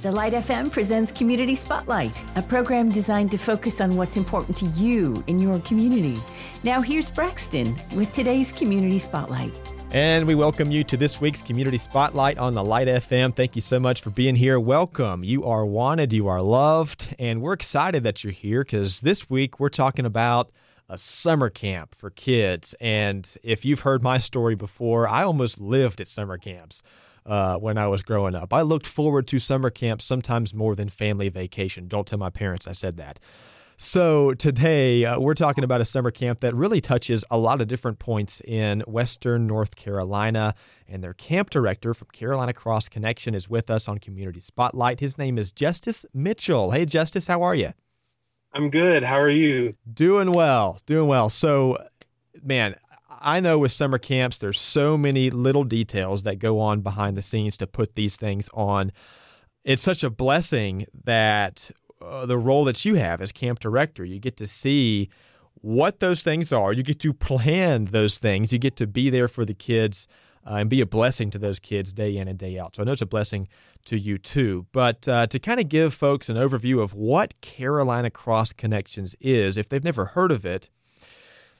The Light FM presents Community Spotlight, a program designed to focus on what's important to you in your community. Now, here's Braxton with today's Community Spotlight. And we welcome you to this week's Community Spotlight on the Light FM. Thank you so much for being here. Welcome. You are wanted, you are loved, and we're excited that you're here because this week we're talking about a summer camp for kids. And if you've heard my story before, I almost lived at summer camps uh, when I was growing up. I looked forward to summer camp sometimes more than family vacation. Don't tell my parents I said that. So, today uh, we're talking about a summer camp that really touches a lot of different points in Western North Carolina. And their camp director from Carolina Cross Connection is with us on Community Spotlight. His name is Justis Mitchell. Hey, Justis, how are you? I'm good. How are you? Doing well. Doing well. So, man, I know with summer camps, there's so many little details that go on behind the scenes to put these things on. It's such a blessing that uh, the role that you have as camp director, you get to see what those things are. You get to plan those things. You get to be there for the kids uh, and be a blessing to those kids day in and day out. So I know it's a blessing to you too. But uh, to kind of give folks an overview of what Carolina Cross Connections is, if they've never heard of it,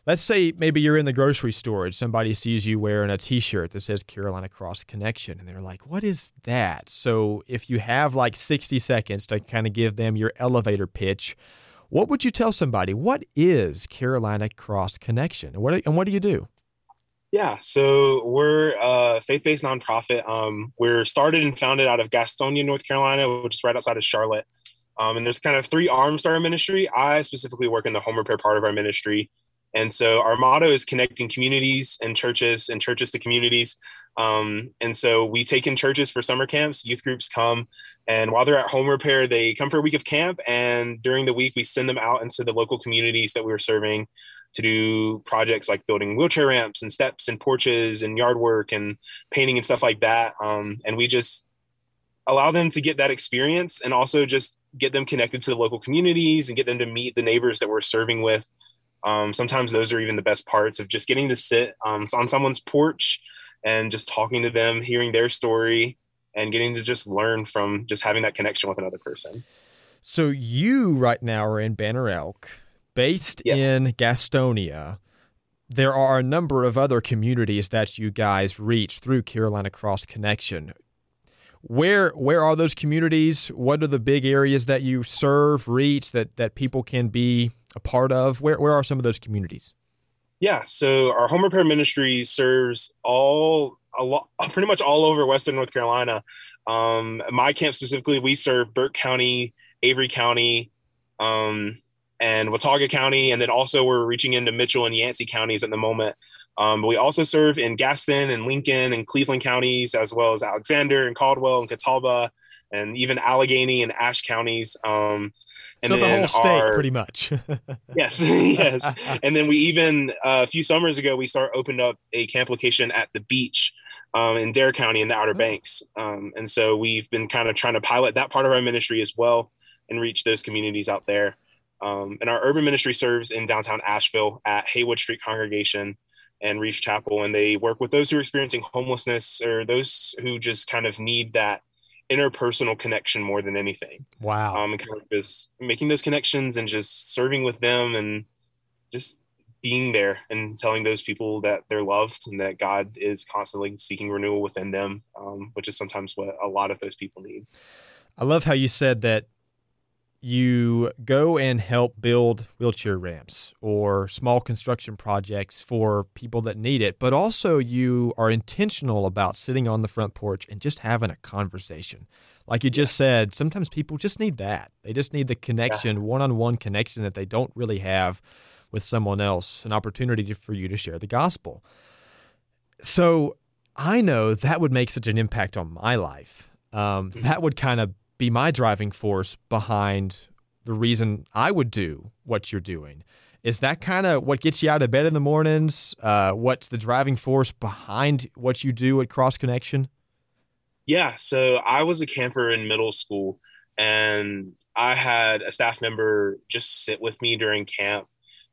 let's say maybe you're in the grocery store and somebody sees you wearing a t-shirt that says Carolina Cross Connection and they're like, "What is that?" So if you have like 60 seconds to kind of give them your elevator pitch, what would you tell somebody? What is Carolina Cross Connection? And what and what do you do? Yeah, so we're a faith-based nonprofit. Um, we're started and founded out of Gastonia, North Carolina, which is right outside of Charlotte. Um, and there's kind of three arms to our ministry. I specifically work in the home repair part of our ministry. And so our motto is connecting communities and churches and churches to communities. Um, and so we take in churches for summer camps. Youth groups come, and while they're at home repair, they come for a week of camp. And during the week, we send them out into the local communities that we are serving to do projects like building wheelchair ramps and steps and porches and yard work and painting and stuff like that. Um, and we just allow them to get that experience and also just get them connected to the local communities and get them to meet the neighbors that we're serving with um, sometimes those are even the best parts of just getting to sit um, on someone's porch and just talking to them, hearing their story, and getting to just learn from just having that connection with another person. So you right now are in Banner Elk, based yes. in Gastonia. There are a number of other communities that you guys reach through Carolina Cross Connection. Where where are those communities? What are the big areas that you serve, reach that that people can be a part of? Where where are some of those communities? Yeah, so our home repair ministry serves all a lot, pretty much all over Western North Carolina. Um, my camp specifically, we serve Burke County, Avery County, um, and Watauga County, and then also we're reaching into Mitchell and Yancey counties at the moment. Um, we also serve in Gaston and Lincoln and Cleveland counties, as well as Alexander and Caldwell and Catawba, and even Alleghany and Ashe counties. Um, and so the whole state, our, pretty much. yes, yes. And then we even uh, a few summers ago we start opened up a camp location at the beach um, in Dare County in the Outer oh. Banks. Um, and so we've been kind of trying to pilot that part of our ministry as well and reach those communities out there. Um, and our urban ministry serves in downtown Asheville at Haywood Street Congregation and Reef Chapel, and they work with those who are experiencing homelessness or those who just kind of need that interpersonal connection more than anything. Wow. Um, and kind of just making those connections and just serving with them and just being there and telling those people that they're loved and that God is constantly seeking renewal within them, um, which is sometimes what a lot of those people need. I love how you said that you go and help build wheelchair ramps or small construction projects for people that need it, but also you are intentional about sitting on the front porch and just having a conversation. Like you just yes. said, sometimes people just need that. They just need the connection, one on one connection that they don't really have with someone else, an opportunity for you to share the gospel. So I know that would make such an impact on my life. Um, mm-hmm. that would kind of be my driving force behind the reason I would do what you're doing. Is that kind of what gets you out of bed in the mornings? Uh, what's the driving force behind what you do at Cross Connection? Yeah, so I was a camper in middle school, and I had a staff member just sit with me during camp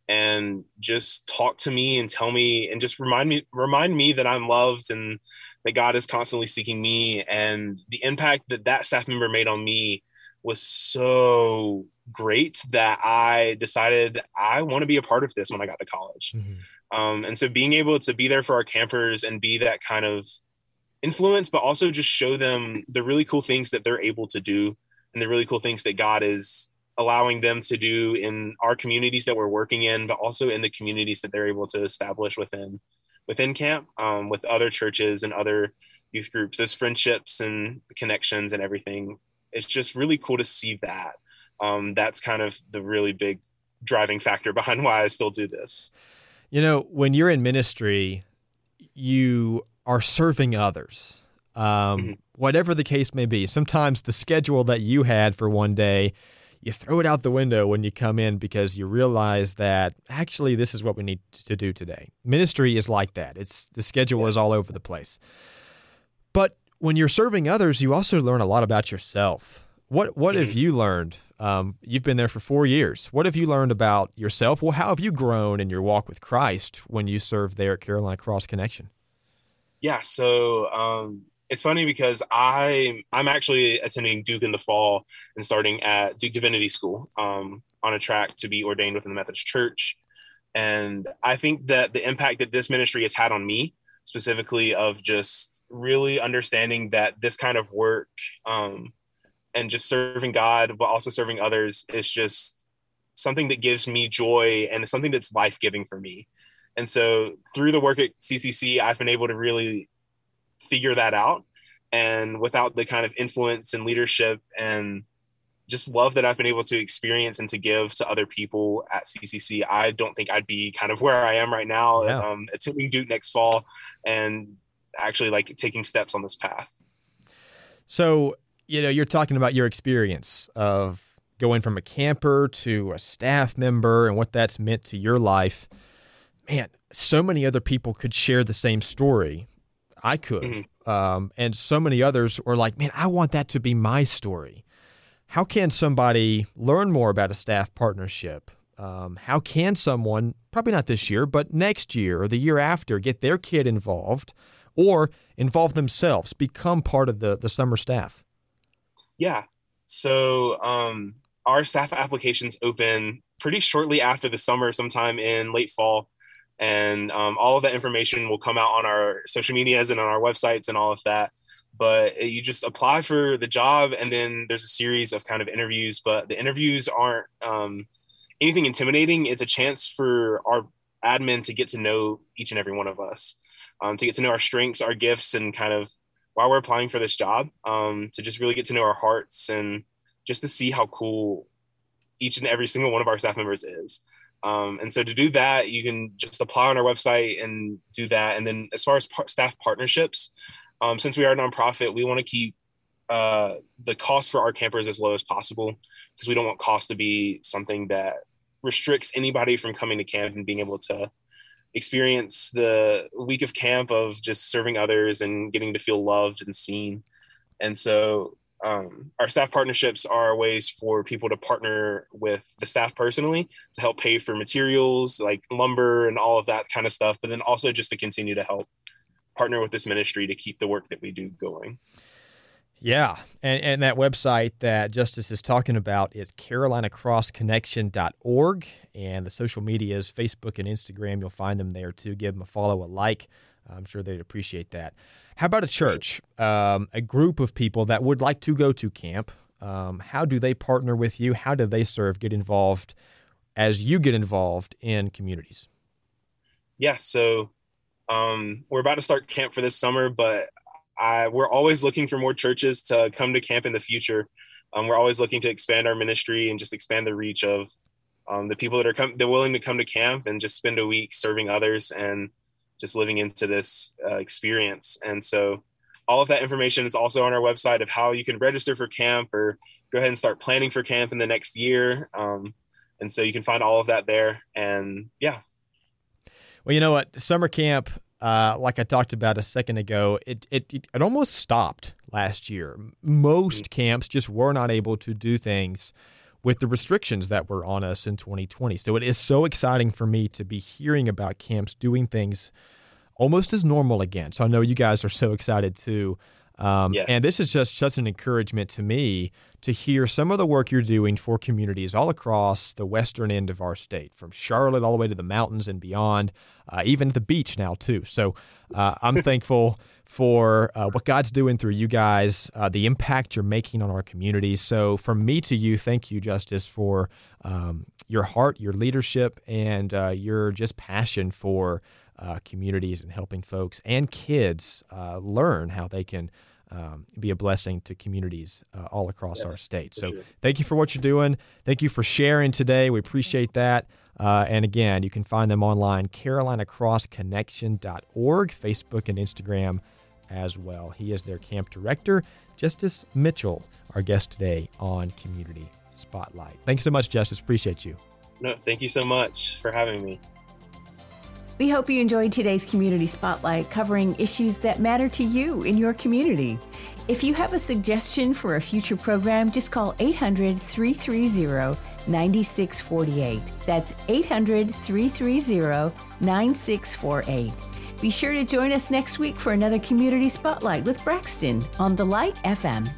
and just talk to me and tell me and just remind me remind me that I'm loved and that God is constantly seeking me, and the impact that that staff member made on me was so great that I decided I want to be a part of this when I got to college. Mm-hmm. Um, and so being able to be there for our campers and be that kind of influence, but also just show them the really cool things that they're able to do and the really cool things that God is allowing them to do in our communities that we're working in, but also in the communities that they're able to establish within within camp um, with other churches and other youth groups. Those friendships and connections and everything. It's just really cool to see that. Um, that's kind of the really big driving factor behind why I still do this. You know, when you're in ministry, you are serving others. Um, mm-hmm. Whatever the case may be, sometimes the schedule that you had for one day you throw it out the window when you come in because you realize that actually this is what we need to do today. Ministry is like that. It's the schedule is all over the place. But when you're serving others, you also learn a lot about yourself. What what have you learned? Um, you've been there for four years. What have you learned about yourself? Well, how have you grown in your walk with Christ when you served there at Carolina Cross Connection? Yeah, so um, it's funny because I I'm actually attending Duke in the fall and starting at Duke Divinity School um, on a track to be ordained within the Methodist Church, and I think that the impact that this ministry has had on me specifically of just really understanding that this kind of work um, and just serving God but also serving others is just something that gives me joy and something that's life giving for me. And so through the work at CCC, I've been able to really figure that out and without the kind of influence and leadership and just love that I've been able to experience and to give to other people at CCC, I don't think I'd be kind of where I am right now, yeah. um, attending Duke next fall and actually like taking steps on this path. So, you know, you're talking about your experience of going from a camper to a staff member and what that's meant to your life. Man, so many other people could share the same story I could. Mm-hmm. Um, and so many others were like, man, I want that to be my story. How can somebody learn more about a staff partnership? Um, how can someone, probably not this year, but next year or the year after, get their kid involved or involve themselves, become part of the, the summer staff? Yeah. So um, our staff applications open pretty shortly after the summer, sometime in late fall and um, all of that information will come out on our social medias and on our websites and all of that. But you just apply for the job and then there's a series of kind of interviews but the interviews aren't um, anything intimidating. It's a chance for our admin to get to know each and every one of us um, to get to know our strengths our gifts and kind of while we're applying for this job um, to just really get to know our hearts and just to see how cool each and every single one of our staff members is um, and so to do that, you can just apply on our website and do that. And then as far as par- staff partnerships, um, since we are a nonprofit, we want to keep uh, the cost for our campers as low as possible because we don't want cost to be something that restricts anybody from coming to camp and being able to experience the week of camp of just serving others and getting to feel loved and seen. And so um, our staff partnerships are ways for people to partner with the staff personally to help pay for materials like lumber and all of that kind of stuff, but then also just to continue to help partner with this ministry to keep the work that we do going. Yeah. And, and that website that Justis is talking about is carolinacrossconnection.org. And the social medias, Facebook and Instagram, you'll find them there too. Give them a follow, a like. I'm sure they'd appreciate that. How about a church, um, a group of people that would like to go to camp? Um, how do they partner with you? How do they serve, get involved as you get involved in communities? Yeah, so um, we're about to start camp for this summer, but I, we're always looking for more churches to come to camp in the future. Um, we're always looking to expand our ministry and just expand the reach of um, the people that are come, they're willing to come to camp and just spend a week serving others and just living into this uh, experience. And so all of that information is also on our website of how you can register for camp or go ahead and start planning for camp in the next year. Um, and so you can find all of that there. And yeah. Well, you know what? Summer camp, uh, like I talked about a second ago, it, it, it almost stopped last year. Most mm-hmm. camps just were not able to do things with the restrictions that were on us in 2020. So it is so exciting for me to be hearing about camps doing things almost as normal again. So I know you guys are so excited too. Um, Yes. And this is just such an encouragement to me to hear some of the work you're doing for communities all across the western end of our state, from Charlotte all the way to the mountains and beyond, uh, even the beach now, too. So uh, I'm thankful for uh, what God's doing through you guys, uh, the impact you're making on our community. So, from me to you, thank you, Justis, for um, your heart, your leadership, and uh, your just passion for uh, communities and helping folks and kids uh, learn how they can um, be a blessing to communities uh, all across Yes, our state. So, sure. thank you for what you're doing. Thank you for sharing today. We appreciate that. Uh, and again, you can find them online, carolinacrossconnection.org, Facebook and Instagram as well. He is their camp director, Justis Mitchell, our guest today on Community Spotlight. Thanks so much, Justis. Appreciate you. No, thank you so much for having me. We hope you enjoyed today's Community Spotlight covering issues that matter to you in your community. If you have a suggestion for a future program, just call 800 330 9648. That's 800 330 9648. Be sure to join us next week for another Community Spotlight with Braxton on The Light FM.